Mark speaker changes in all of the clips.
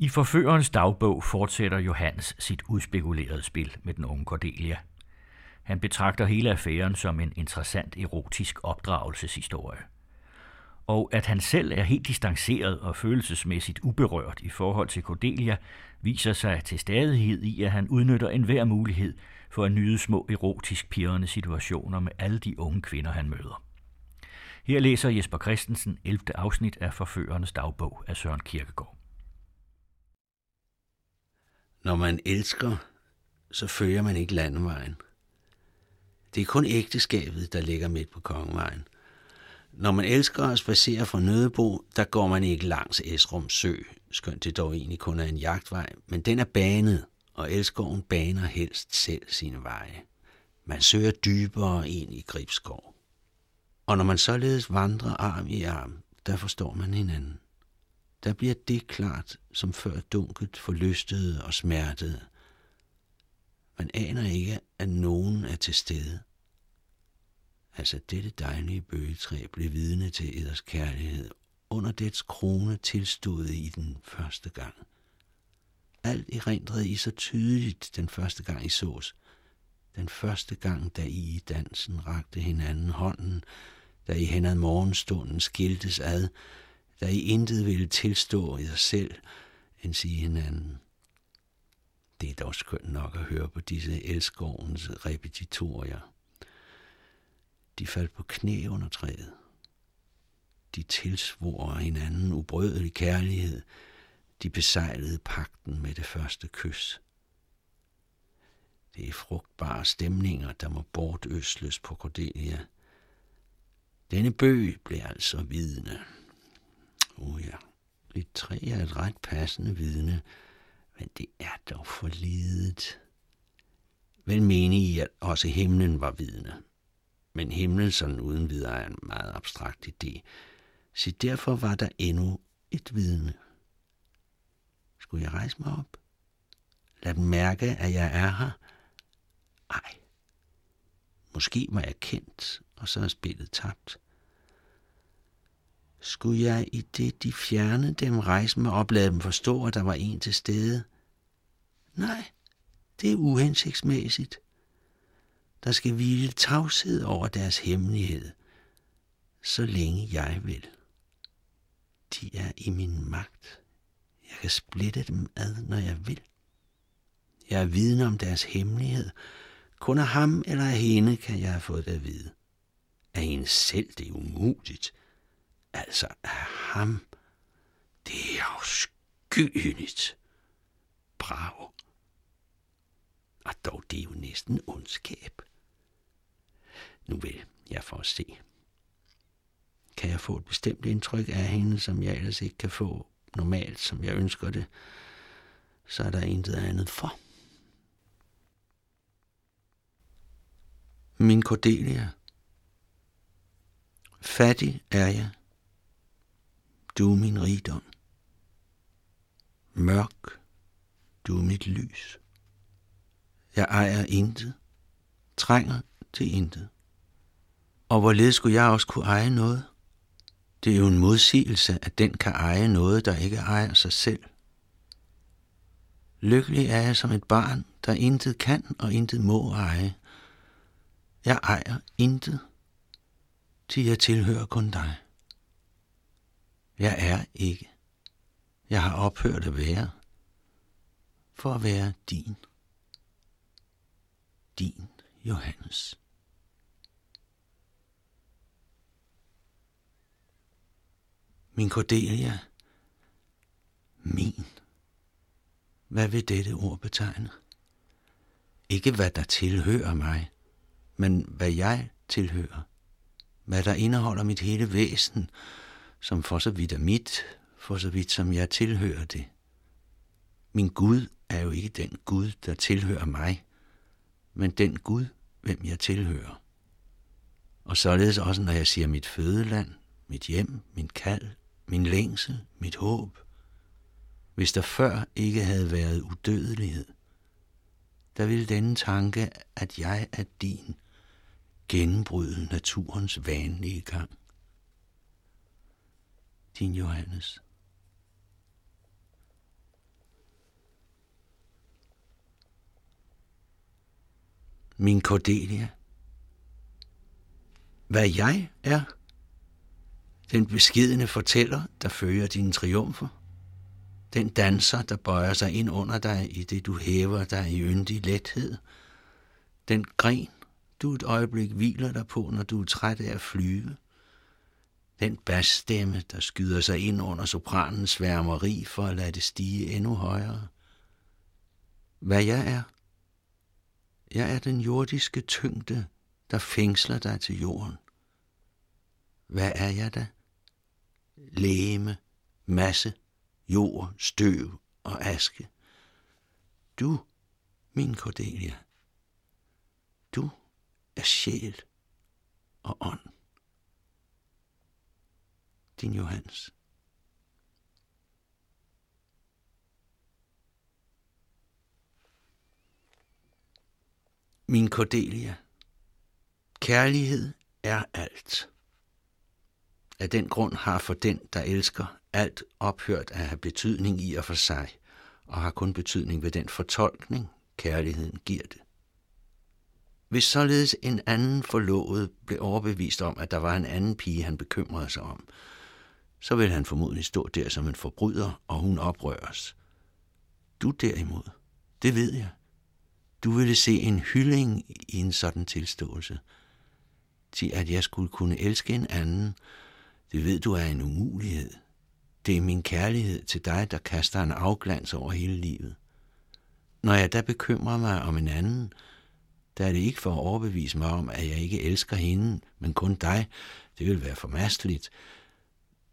Speaker 1: I forførerens dagbog fortsætter Johannes sit udspekulerede spil med den unge Cordelia. Han betragter hele affæren som en interessant erotisk opdragelseshistorie. Og at han selv er helt distanceret og følelsesmæssigt uberørt i forhold til Cordelia, viser sig til stadighed i, at han udnytter enhver mulighed for at nyde små erotisk pirrende situationer med alle de unge kvinder, han møder. Her læser Jesper Christensen 11. afsnit af Forførernes dagbog af Søren Kirkegaard.
Speaker 2: Når man elsker, så følger man ikke landevejen. Det er kun ægteskabet, der ligger midt på kongevejen. Når man elsker at spacere fra Nødebo, der går man ikke langs Esrum Sø, skønt det dog egentlig kun er en jagtvej, men den er banet, og elskoven baner helst selv sine veje. Man søger dybere ind i Gribskov. Og når man således vandrer arm i arm, der forstår man hinanden. Der bliver det klart, som før dunket forlystede og smertede. Man aner ikke, at nogen er til stede. Altså dette dejlige bøgetræ blev vidne til eders kærlighed, under dets krone tilstod i den første gang. Alt erindrede I så tydeligt den første gang I sås. Den første gang, da I i dansen rakte hinanden hånden, da I hen ad morgenstunden skiltes ad, der I intet ville tilstå jer selv, end sige hinanden. Det er dog skønt nok at høre på disse elskovens repetitorier. De faldt på knæ under træet. De tilsvor hinanden ubrødelig kærlighed. De besejlede pakten med det første kys. Det er frugtbare stemninger, der må bortøsles på Cordelia. Denne bøg blev altså vidne. Oh ja, et træ er et ret passende vidne, men det er dog for lidet. Vel menig I, at også himlen var vidne. Men himlen sådan uden videre er en meget abstrakt idé. Så derfor var der endnu et vidne. Skulle jeg rejse mig op? Lad dem mærke, at jeg er her? Ej. Måske var jeg kendt, og så er spillet tabt. Skulle jeg i det, de fjernede dem, rejse mig op, lade dem forstå, at der var en til stede? Nej, det er uhensigtsmæssigt. Der skal hvile tavshed over deres hemmelighed, så længe jeg vil. De er i min magt. Jeg kan splitte dem ad, når jeg vil. Jeg er viden om deres hemmelighed. Kun af ham eller af hende kan jeg have fået det at vide. Af hende selv, det er umuligt. Altså ham, det er afskyeligt. Bravo. Og dog, det er jo næsten ondskab. Nu vil jeg for at se. Kan jeg få et bestemt indtryk af hende, som jeg ellers ikke kan få normalt, som jeg ønsker det, så er der intet andet for. Min Cordelia. Fattig er jeg. Du er min rigdom. Mørk. Du er mit lys. Jeg ejer intet. Trænger til intet. Og hvorledes skulle jeg også kunne eje noget? Det er jo en modsigelse, at den kan eje noget, der ikke ejer sig selv. Lykkelig er jeg som et barn, der intet kan og intet må eje. Jeg ejer intet, til jeg tilhører kun dig. Jeg er ikke. Jeg har ophørt at være, for at være din. Din Johannes. Min Cordelia. Min. Hvad vil dette ord betegne? Ikke hvad der tilhører mig, men hvad jeg tilhører. Hvad der indeholder mit hele væsen, som for så vidt er mit, for så vidt som jeg tilhører det. Min Gud er jo ikke den Gud, der tilhører mig, men den Gud, hvem jeg tilhører. Og således også, når jeg siger mit fødeland, mit hjem, min kald, min længsel, mit håb. Hvis der før ikke havde været udødelighed, der ville denne tanke, at jeg er din, gennembryde naturens vanlige gang din Johannes. Min Cordelia. Hvad jeg er, den beskedende fortæller, der fører dine triumfer, den danser, der bøjer sig ind under dig i det, du hæver dig i yndig lethed, den gren, du et øjeblik hviler dig på, når du er træt af at flyve – den basstemme, der skyder sig ind under sopranens sværmeri for at lade det stige endnu højere. Hvad jeg er? Jeg er den jordiske tyngde, der fængsler dig til jorden. Hvad er jeg da? Læme, masse, jord, støv og aske. Du, min Cordelia, du er sjæl og ånd. Din Johannes. Min Cordelia, kærlighed er alt. Af den grund har for den, der elsker, alt ophørt at have betydning i og for sig, og har kun betydning ved den fortolkning, kærligheden giver det. Hvis således en anden forlovet blev overbevist om, at der var en anden pige, han bekymrede sig om, så vil han formodentlig stå der som en forbryder, og hun oprøres. Du derimod, det ved jeg. Du ville se en hylding i en sådan tilståelse. Til at jeg skulle kunne elske en anden, det ved du er en umulighed. Det er min kærlighed til dig, der kaster en afglans over hele livet. Når jeg da bekymrer mig om en anden, der er det ikke for at overbevise mig om, at jeg ikke elsker hende, men kun dig. Det vil være formasteligt.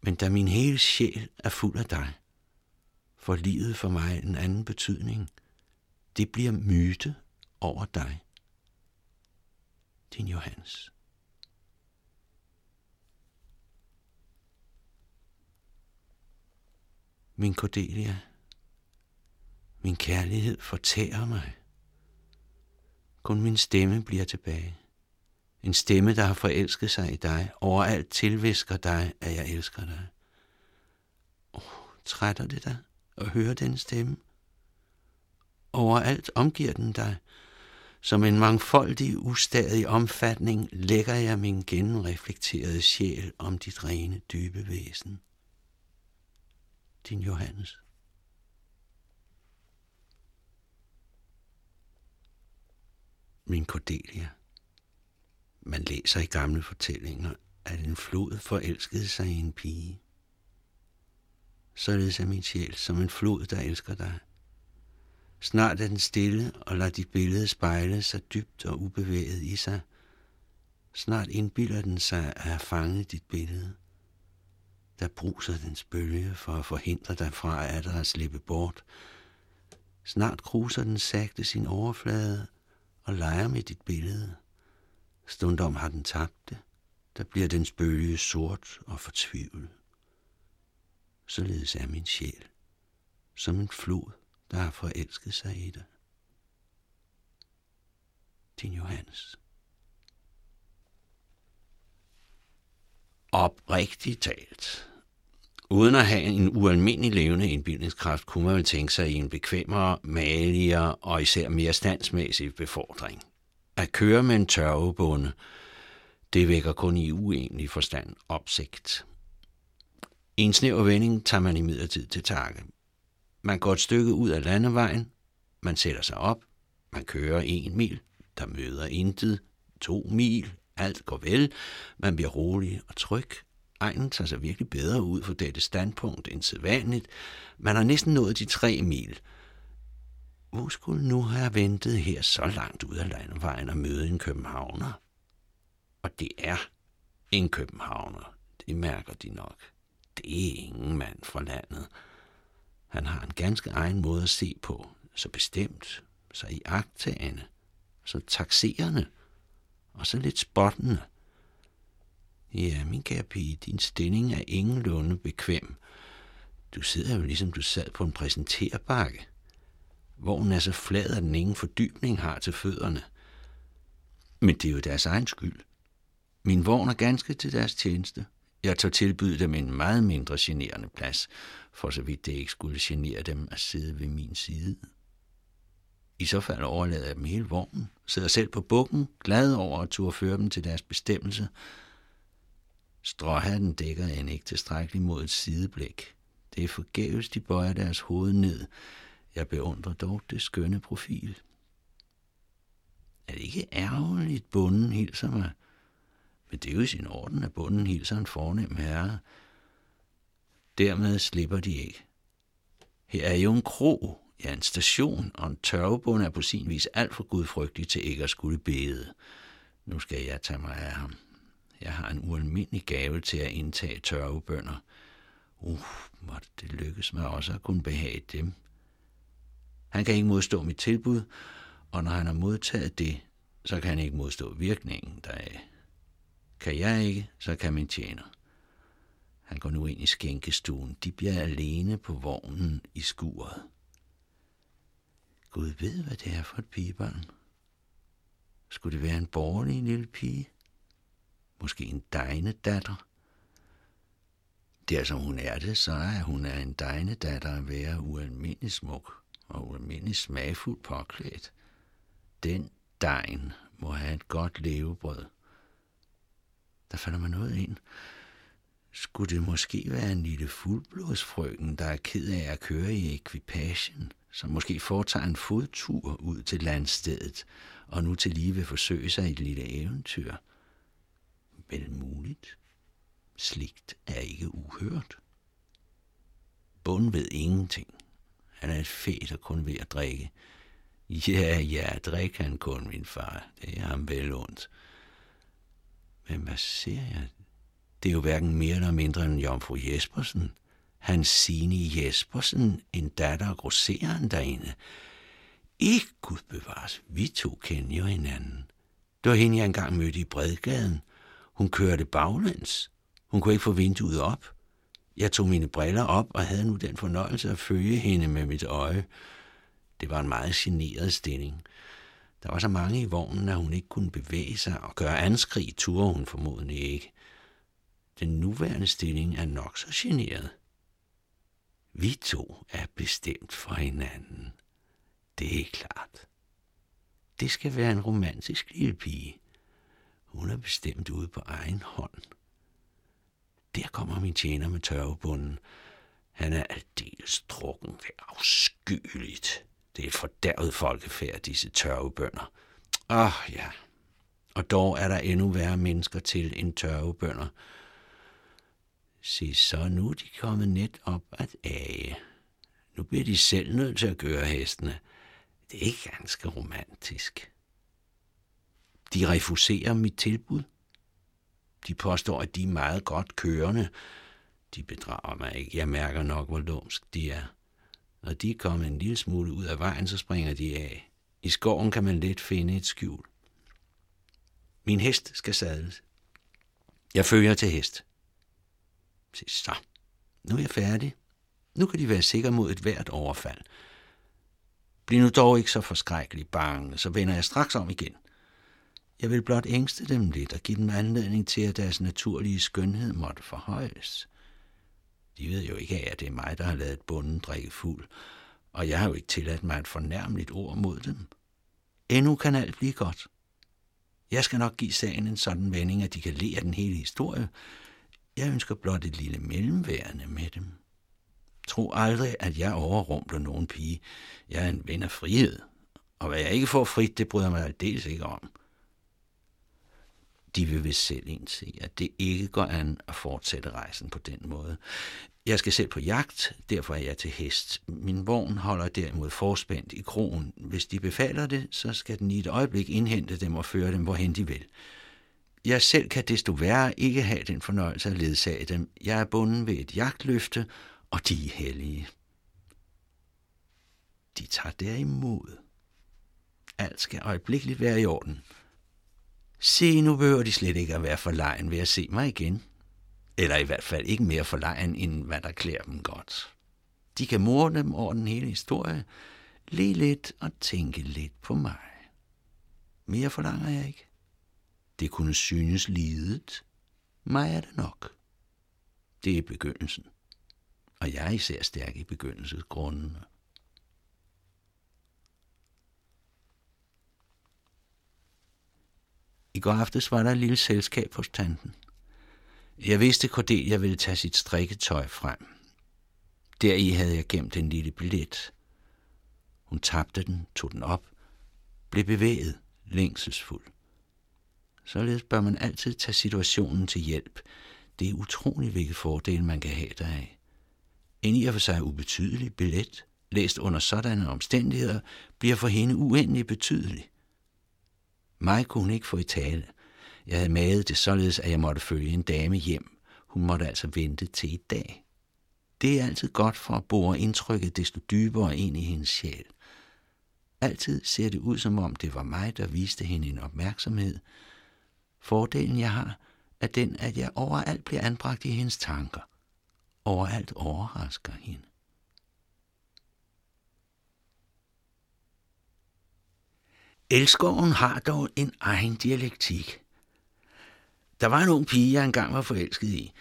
Speaker 2: Men da min hele sjæl er fuld af dig, får livet for mig en anden betydning. Det bliver myte over dig. Din Johannes. Min Cordelia, min kærlighed fortærer mig. Kun min stemme bliver tilbage. En stemme, der har forelsket sig i dig, overalt tilvisker dig, at jeg elsker dig. Oh, trætter det dig at høre den stemme? Overalt omgiver den dig. Som en mangfoldig, ustadig omfatning lægger jeg min genreflekterede sjæl om dit rene, dybe væsen. Din Johannes. Min Cordelia. Man læser i gamle fortællinger, at en flod forelskede sig i en pige. Således er min sjæl som en flod, der elsker dig. Snart er den stille og lader dit billede spejle sig dybt og ubevæget i sig. Snart indbilder den sig at have fanget dit billede. Der bruser dens bølge for at forhindre dig fra at der slippe bort. Snart kruser den sagte sin overflade og leger med dit billede. Stundom har den tabt det. Der bliver dens bølge sort og fortvivlet. Således er min sjæl, som en flod, der har forelsket sig i dig. Din Johannes. Oprigtigt talt. Uden at have en ualmindelig levende indbildningskraft, kunne man vel tænke sig i en bekvemmere, maligere og især mere standsmæssig befordring. At køre med en tørvebonde, det vækker kun i uenlig forstand opsigt. I en snæver vending tager man i til takke. Man går et stykke ud af landevejen, man sætter sig op, man kører en mil, der møder intet, to mil, alt går vel, man bliver rolig og tryg. Egnen tager sig virkelig bedre ud for dette standpunkt end sædvanligt. Man har næsten nået de tre mil. Hvor skulle nu have ventet her så langt ud af landvejen og møde en københavner? Og det er en københavner, det mærker de nok. Det er ingen mand fra landet. Han har en ganske egen måde at se på, så bestemt, så i agtagende, så taxerende og så lidt spottende. Ja, min kære pige, din stilling er ingenlunde bekvem. Du sidder jo ligesom du sad på en præsenterbakke. Vognen er så flad, at den ingen fordybning har til fødderne. Men det er jo deres egen skyld. Min vogn er ganske til deres tjeneste. Jeg tør tilbyde dem en meget mindre generende plads, for så vidt det ikke skulle genere dem at sidde ved min side. I så fald overlader jeg dem hele vognen, sidder selv på bukken, glad over at turde føre dem til deres bestemmelse. Stråhatten dækker end ikke tilstrækkeligt mod et sideblik. Det er forgæves, de bøjer deres hoved ned. Jeg beundrer dog det skønne profil. Er det ikke ærgerligt, bunden hilser mig? Men det er jo i sin orden, at bunden hilser en fornem herre. Dermed slipper de ikke. Her er jo en kro, ja en station, og en tørvebund er på sin vis alt for gudfrygtig til ikke at skulle bede. Nu skal jeg tage mig af ham. Jeg har en ualmindelig gave til at indtage tørvebønder. Uh, måtte det lykkes mig også at kunne behage dem. Han kan ikke modstå mit tilbud, og når han har modtaget det, så kan han ikke modstå virkningen deraf. Kan jeg ikke, så kan min tjener. Han går nu ind i skænkestuen. De bliver alene på vognen i skuret. Gud ved, hvad det er for et pigebarn. Skulle det være en borgerlig lille pige? Måske en dejne datter? Der som hun er det, så er hun er en dejne datter at være ualmindelig smuk og ualmindelig smagfuld påklædt. Den dejen må have et godt levebrød. Der falder mig noget ind. Skulle det måske være en lille fuldblodsfrøken, der er ked af at køre i ekvipagen, som måske foretager en fodtur ud til landstedet, og nu til lige vil forsøge sig et lille eventyr? Vel muligt. Sligt er ikke uhørt. Bund ved ingenting. Han er et fæ, og kun ved at drikke. Ja, ja, drik han kun, min far. Det er ham vel ondt. Men hvad ser jeg? Det er jo hverken mere eller mindre end Jomfru Jespersen. Hans Signe Jespersen, en datter af grosseren derinde. Ikke Gud bevares, vi to kender jo hinanden. Det var hende, jeg engang mødte i Bredgaden. Hun kørte baglæns. Hun kunne ikke få vinduet op. Jeg tog mine briller op og havde nu den fornøjelse at følge hende med mit øje. Det var en meget generet stilling. Der var så mange i vognen, at hun ikke kunne bevæge sig og gøre anskrig, turde hun formodentlig ikke. Den nuværende stilling er nok så generet. Vi to er bestemt for hinanden. Det er klart. Det skal være en romantisk lille pige. Hun er bestemt ude på egen hånd. Der kommer min tjener med tørvebunden. Han er aldeles drukken. Det er afskyeligt. Det er et fordærvet folkefærd, disse tørvebønder. Åh, oh, ja. Og dog er der endnu værre mennesker til end tørvebønder. Se, så nu er de kommet net op at age. Nu bliver de selv nødt til at gøre hestene. Det er ikke ganske romantisk. De refuserer mit tilbud. De påstår, at de er meget godt kørende. De bedrager mig ikke. Jeg mærker nok, hvor lumsk de er. Når de er kommet en lille smule ud af vejen, så springer de af. I skoven kan man let finde et skjul. Min hest skal sadles. Jeg følger til hest. Se, så, nu er jeg færdig. Nu kan de være sikre mod et hvert overfald. Bliv nu dog ikke så forskrækkelig bange, så vender jeg straks om igen. Jeg vil blot ængste dem lidt og give dem anledning til, at deres naturlige skønhed måtte forhøjes. De ved jo ikke af, at det er mig, der har lavet bunden drikke fuld, og jeg har jo ikke tilladt mig et fornærmeligt ord mod dem. Endnu kan alt blive godt. Jeg skal nok give sagen en sådan vending, at de kan lære den hele historie. Jeg ønsker blot et lille mellemværende med dem. Tro aldrig, at jeg overrumpler nogen pige. Jeg er en ven af frihed, og hvad jeg ikke får frit, det bryder mig aldeles ikke om de vil vist selv indse, at det ikke går an at fortsætte rejsen på den måde. Jeg skal selv på jagt, derfor er jeg til hest. Min vogn holder derimod forspændt i krogen. Hvis de befaler det, så skal den i et øjeblik indhente dem og føre dem, hvorhen de vil. Jeg selv kan desto værre ikke have den fornøjelse at ledsage dem. Jeg er bunden ved et jagtløfte, og de er hellige. De tager derimod. Alt skal øjeblikkeligt være i orden. Se, nu behøver de slet ikke at være forlegen ved at se mig igen. Eller i hvert fald ikke mere forlegen, end hvad der klæder dem godt. De kan morde dem over den hele historie, lige lidt og tænke lidt på mig. Mere forlanger jeg ikke. Det kunne synes lidet. Mig er det nok. Det er begyndelsen. Og jeg er især stærk i begyndelsesgrundene. I går aftes var der et lille selskab hos tanten. Jeg vidste, Cordelia ville tage sit strikketøj frem. Deri havde jeg gemt en lille billet. Hun tabte den, tog den op, blev bevæget, længselsfuld. Således bør man altid tage situationen til hjælp. Det er utroligt, hvilke fordele man kan have deraf. En i og for sig ubetydelig billet, læst under sådanne omstændigheder, bliver for hende uendelig betydelig. Mig kunne hun ikke få i tale. Jeg havde maget det således, at jeg måtte følge en dame hjem. Hun måtte altså vente til i dag. Det er altid godt for at bore indtrykket desto dybere ind i hendes sjæl. Altid ser det ud, som om det var mig, der viste hende en opmærksomhed. Fordelen, jeg har, er den, at jeg overalt bliver anbragt i hendes tanker. Overalt overrasker hende. Elskoven har dog en egen dialektik. Der var en ung pige, jeg engang var forelsket i.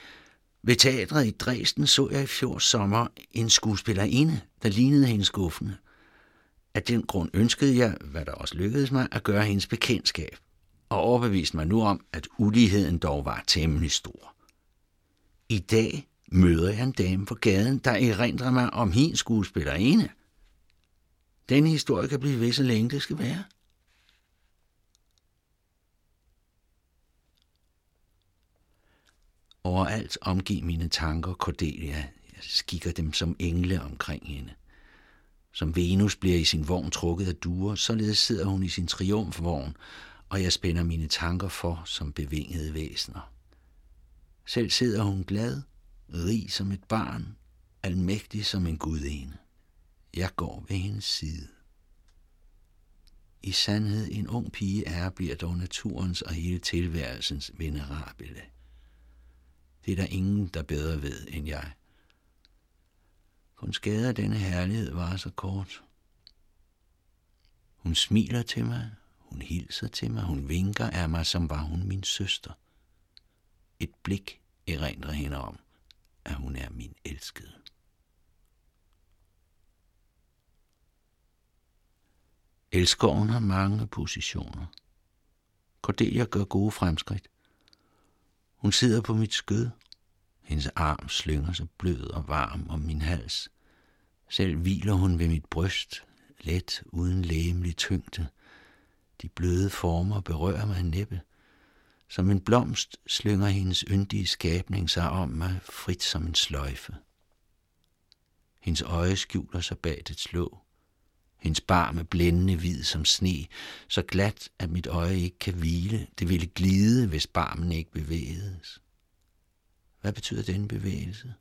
Speaker 2: Ved teatret i Dresden så jeg i fjor sommer en skuespillerinde, der lignede hendes skuffende. Af den grund ønskede jeg, hvad der også lykkedes mig, at gøre hendes bekendtskab, og overbeviste mig nu om, at uligheden dog var temmelig stor. I dag møder jeg en dame på gaden, der erindrer mig om hendes skuespillerinde. Den historie kan blive ved, så længe det skal være. Overalt omgiv mine tanker Cordelia. Jeg skikker dem som engle omkring hende. Som Venus bliver i sin vogn trukket af duer, således sidder hun i sin triumfvogn, og jeg spænder mine tanker for som bevingede væsener. Selv sidder hun glad, rig som et barn, almægtig som en gudinde. Jeg går ved hendes side. I sandhed en ung pige er, bliver dog naturens og hele tilværelsens venerabile. Det er der ingen, der bedre ved end jeg. Kun skader denne herlighed var så kort. Hun smiler til mig, hun hilser til mig, hun vinker af mig, som var hun min søster. Et blik erindrer hende om, at hun er min elskede. Elskoven har mange positioner. Cordelia gør gode fremskridt. Hun sidder på mit skød. Hendes arm slynger sig blød og varm om min hals. Selv hviler hun ved mit bryst, let uden lægemlig tyngde. De bløde former berører mig næppe. Som en blomst slynger hendes yndige skabning sig om mig frit som en sløjfe. Hendes øje skjuler sig bag det slå. Hendes barm er blændende hvid som sne, så glat, at mit øje ikke kan hvile. Det ville glide, hvis barmen ikke bevægedes. Hvad betyder denne bevægelse?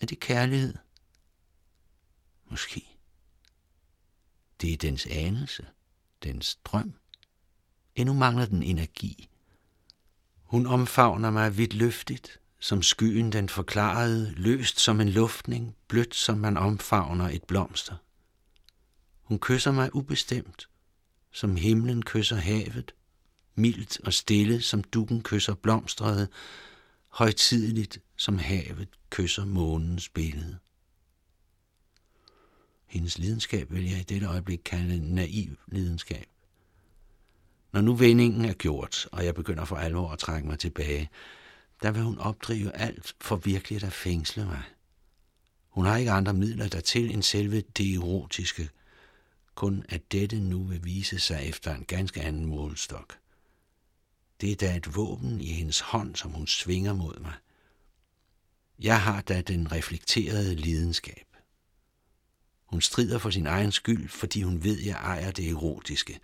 Speaker 2: Er det kærlighed? Måske. Det er dens anelse, dens drøm. Endnu mangler den energi. Hun omfavner mig vidt løftigt, som skyen den forklarede, løst som en luftning, blødt som man omfavner et blomster. Hun kysser mig ubestemt, som himlen kysser havet, mildt og stille, som dukken kysser blomstret, højtideligt, som havet kysser månens billede. Hendes lidenskab vil jeg i dette øjeblik kalde naiv lidenskab. Når nu vendingen er gjort, og jeg begynder for alvor at trække mig tilbage, der vil hun opdrive alt for virkelig at fængsle mig. Hun har ikke andre midler dertil end selve det erotiske, kun at dette nu vil vise sig efter en ganske anden målstok. Det er da et våben i hendes hånd, som hun svinger mod mig. Jeg har da den reflekterede lidenskab. Hun strider for sin egen skyld, fordi hun ved, jeg ejer det erotiske.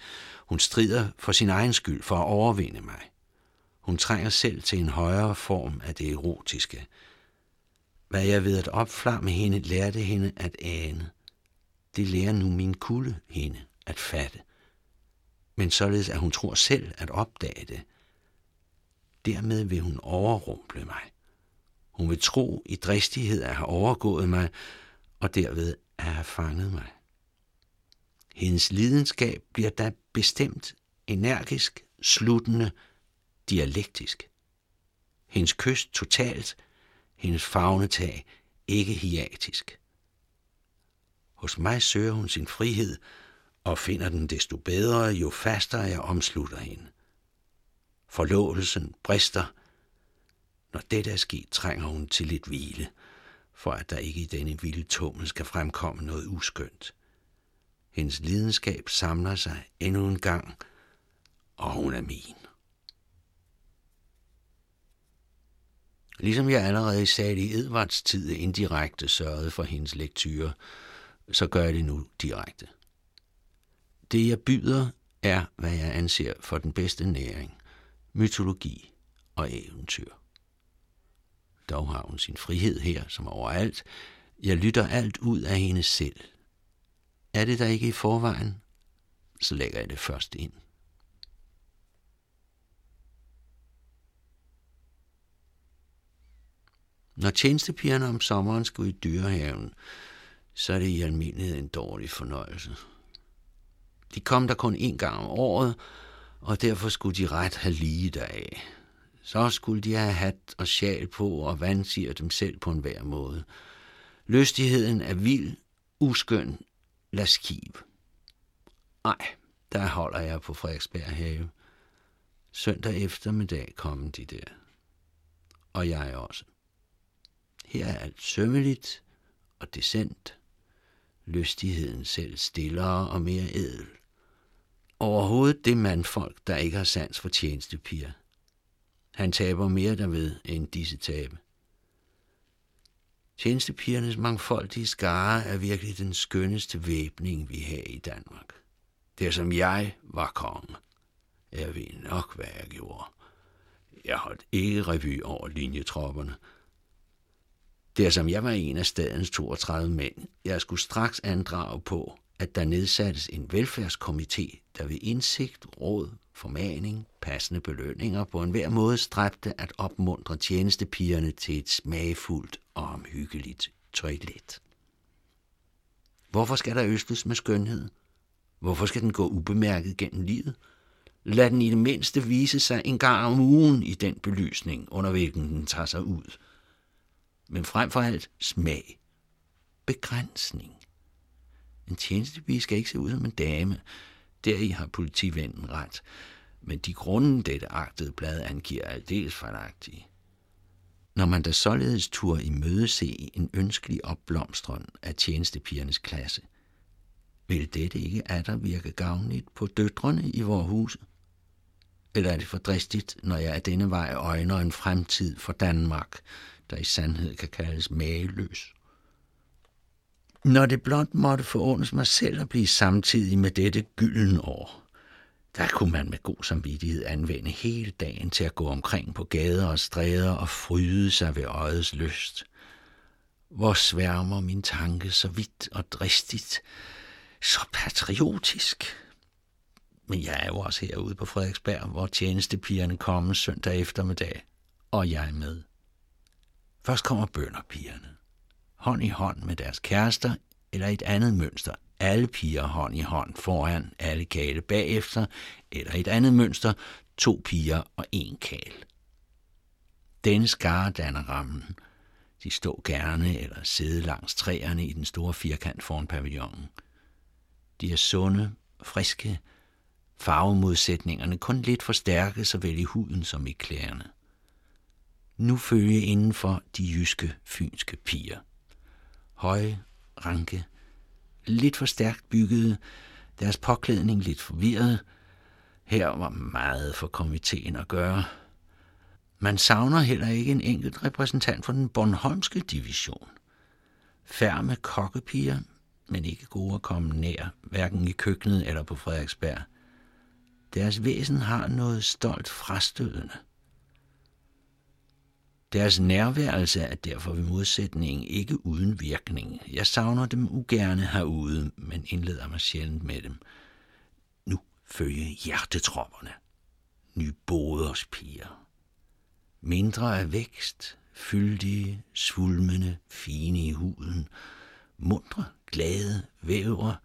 Speaker 2: Hun strider for sin egen skyld for at overvinde mig. Hun trænger selv til en højere form af det erotiske. Hvad jeg ved at opflamme hende, lærte hende at ane. Det lærer nu min kulde hende at fatte. Men således at hun tror selv at opdage det. Dermed vil hun overrumple mig. Hun vil tro i dristighed at have overgået mig, og derved at have fanget mig. Hendes lidenskab bliver da bestemt energisk, sluttende, dialektisk. Hendes kyst totalt, hendes fagnetag ikke hiatisk. Hos mig søger hun sin frihed, og finder den desto bedre, jo fastere jeg omslutter hende. Forlåelsen brister. Når dette er sket, trænger hun til lidt hvile, for at der ikke i denne vilde tummel skal fremkomme noget uskyndt. Hendes lidenskab samler sig endnu en gang, og hun er min. Ligesom jeg allerede sagde i Edvards tid indirekte sørgede for hendes lektyre, så gør jeg det nu direkte. Det jeg byder er, hvad jeg anser for den bedste næring, mytologi og eventyr. Dog har hun sin frihed her, som overalt. Jeg lytter alt ud af hende selv. Er det der ikke i forvejen, så lægger jeg det først ind. Når tjenestepigerne om sommeren skulle i dyrehaven, så er det i almindelighed en dårlig fornøjelse. De kom der kun en gang om året, og derfor skulle de ret have lige deraf. Så skulle de have hat og sjal på og vandsiger dem selv på en hver måde. Lystigheden er vild, uskøn, laskiv. Nej, der holder jeg på Frederiksberg have. Søndag eftermiddag kom de der. Og jeg også. Her er alt sømmeligt og decent. Lystigheden selv stillere og mere edel. Overhovedet det mandfolk, der ikke har sans for tjenestepiger. Han taber mere derved end disse tabe. Tjenestepigernes mangfoldige skare er virkelig den skønneste væbning, vi har i Danmark. Det er som jeg var konge. Jeg ved nok, hvad jeg gjorde. Jeg holdt ikke revy over linjetropperne. Der som jeg var en af stadens 32 mænd. Jeg skulle straks andrage på, at der nedsattes en velfærdskomité, der ved indsigt, råd, formaning, passende belønninger på enhver måde stræbte at opmuntre tjenestepigerne til et smagfuldt og omhyggeligt toilet. Hvorfor skal der østes med skønhed? Hvorfor skal den gå ubemærket gennem livet? Lad den i det mindste vise sig en gang om ugen i den belysning, under hvilken den tager sig ud. Men frem for alt smag. Begrænsning. En tjenestepige skal ikke se ud som en dame. Deri har politivennen ret. Men de grunde, dette agtede blad angiver, er aldeles fejlagtige. Når man da således tur i møde se en ønskelig opblomstron af tjenestepigernes klasse, vil dette ikke atter virke gavnligt på døtrene i vores huse? Eller er det for dristigt, når jeg af denne vej øjner en fremtid for Danmark, der i sandhed kan kaldes mageløs? Når det blot måtte forundes mig selv at blive samtidig med dette gylden år, der kunne man med god samvittighed anvende hele dagen til at gå omkring på gader og stræder og fryde sig ved øjets lyst. Hvor sværmer min tanke så vidt og dristigt, så patriotisk. Men jeg er jo også herude på Frederiksberg, hvor tjenestepigerne kommer søndag eftermiddag, og jeg er med. Først kommer bønderpigerne. Hånd i hånd med deres kærester, eller et andet mønster. Alle piger hånd i hånd foran, alle kale bagefter, eller et andet mønster, to piger og en kal. Denne skare danner rammen. De står gerne eller sidder langs træerne i den store firkant foran pavillonen. De er sunde, friske, farvemodsætningerne kun lidt forstærket såvel i huden som i klæderne. Nu følge indenfor de jyske, fynske piger. Høje, ranke, lidt for stærkt byggede, deres påklædning lidt forvirret. Her var meget for komiteen at gøre. Man savner heller ikke en enkelt repræsentant for den Bornholmske division. Færme kokkepiger, men ikke gode at komme nær, hverken i køkkenet eller på Frederiksberg. Deres væsen har noget stolt frastødende. Deres nærværelse er derfor ved modsætning ikke uden virkning. Jeg savner dem ugerne herude, men indleder mig sjældent med dem. Nu følge hjertetropperne. Nyboders piger. Mindre af vækst, fyldige, svulmende, fine i huden, mundre, glade, vævre,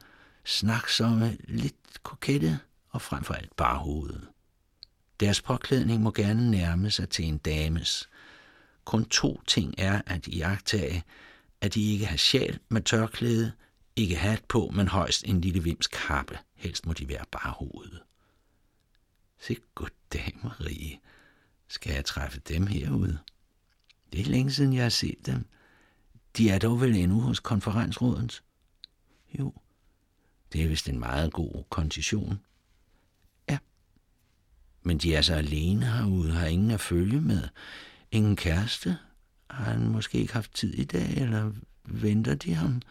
Speaker 2: snaksomme, lidt kokette og frem for alt bare hovedet. Deres påklædning må gerne nærme sig til en dames. Kun to ting er at iagtage, at de ikke har sjæl med tørklæde, ikke hat på, men højst en lille vims kappe. Helst må de være bare hovedet. Se, goddag, Marie. Skal jeg træffe dem herude? Det er længe siden, jeg har set dem. De er dog vel endnu hos konferensrådens? Jo, det er vist en meget god kondition. Men de er så alene herude, har ingen at følge med. Ingen kæreste? Har han måske ikke haft tid i dag, eller venter de ham?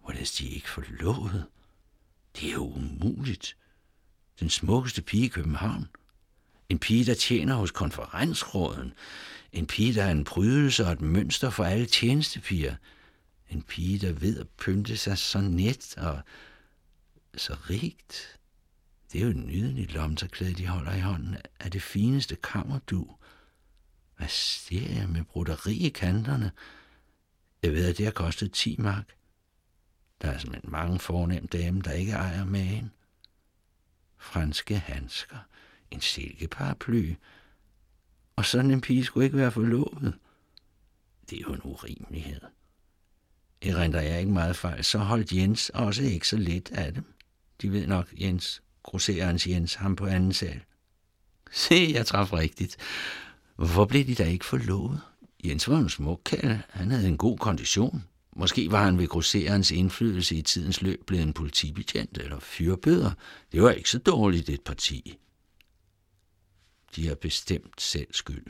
Speaker 2: Hvordan de ikke forlovet? Det er jo umuligt. Den smukkeste pige i København. En pige, der tjener hos konferensråden. En pige, der er en prydelse og et mønster for alle tjenestepiger. En pige, der ved at pynte sig så net og så rigt. Det er jo et nydeligt lomterklæde, de holder i hånden af det fineste kammerdu. Hvad ser jeg med broderi i kanterne? Jeg ved, at det har kostet 10 mark. Der er simpelthen mange fornem dame, der ikke ejer magen. Franske handsker, en silkeparaply, og sådan en pige skulle ikke være forlovet. Det er jo en urimelighed. renter jeg ikke meget fejl, så holdt Jens også ikke så lidt af dem. De ved nok, Jens, grosserens Jens, ham på anden sal. Se, jeg traf rigtigt. Hvorfor blev de da ikke forlovet? Jens var en smuk kald. Han havde en god kondition. Måske var han ved grosserens indflydelse i tidens løb blevet en politibetjent eller fyrbøder. Det var ikke så dårligt et parti. De har bestemt selv skyld.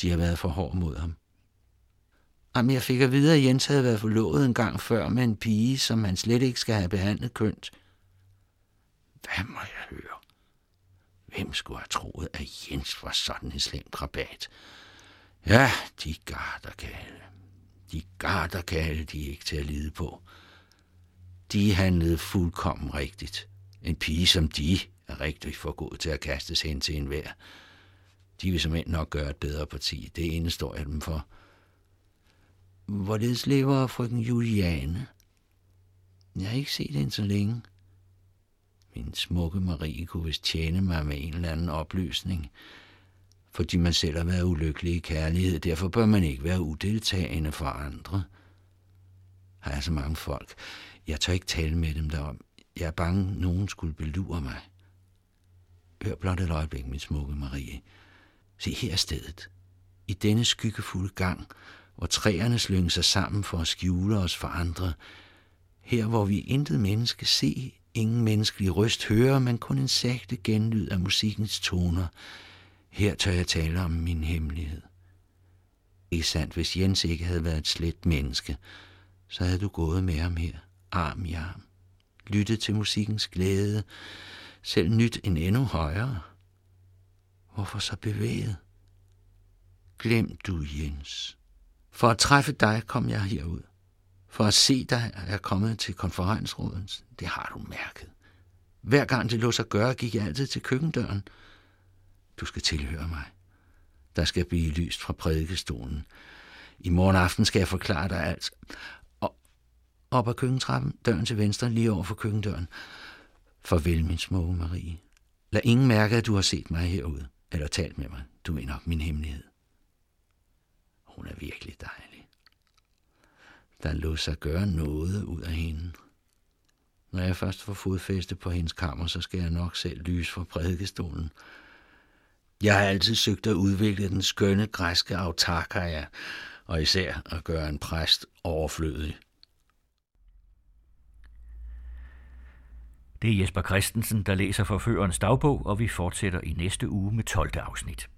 Speaker 2: De har været for hård mod ham. Jamen, jeg fik at vide, at Jens havde været forlovet en gang før med en pige, som han slet ikke skal have behandlet kønt. Hvad må jeg høre? Hvem skulle have troet, at Jens var sådan en slem krabat? Ja, de garderkale. De garderkale, de er ikke til at lide på. De handlede fuldkommen rigtigt. En pige som de er rigtig for god til at kastes hen til enhver. De vil som nok gøre et bedre parti. Det ene står jeg dem for. Hvorledes lever frøken Juliane? Jeg har ikke set hende så længe. Min smukke Marie kunne vist tjene mig med en eller anden oplysning. Fordi man selv har været ulykkelig i kærlighed, derfor bør man ikke være udeltagende for andre. Har jeg så mange folk. Jeg tør ikke tale med dem derom. Jeg er bange, nogen skulle belure mig. Hør blot et øjeblik, min smukke Marie. Se her stedet. I denne skyggefulde gang, hvor træerne slynger sig sammen for at skjule os for andre. Her, hvor vi intet menneske se, ingen menneskelig røst høre, men kun en sagte genlyd af musikkens toner. Her tør jeg tale om min hemmelighed. Ikke sandt, hvis Jens ikke havde været et slet menneske, så havde du gået med ham her, arm i arm. Lyttet til musikkens glæde, selv nyt en endnu højere. Hvorfor så bevæget? Glem du, Jens. For at træffe dig kom jeg herud. For at se dig er kommet til konferensrådet. Det har du mærket. Hver gang det lå sig gøre, gik jeg altid til køkkendøren. Du skal tilhøre mig. Der skal blive lyst fra prædikestolen. I morgen aften skal jeg forklare dig alt. Og op ad køkkentrappen, døren til venstre, lige over for køkkendøren. Farvel, min smukke Marie. Lad ingen mærke, at du har set mig herude, eller talt med mig. Du er nok min hemmelighed. Hun er virkelig dejlig. Der lå sig gøre noget ud af hende. Når jeg først får fodfæste på hendes kammer, så skal jeg nok selv lys fra prædikestolen. Jeg har altid søgt at udvikle den skønne græske autarkaja, og især at gøre en præst overflødig.
Speaker 1: Det er Jesper Christensen, der læser forførerens dagbog, og vi fortsætter i næste uge med 12. afsnit.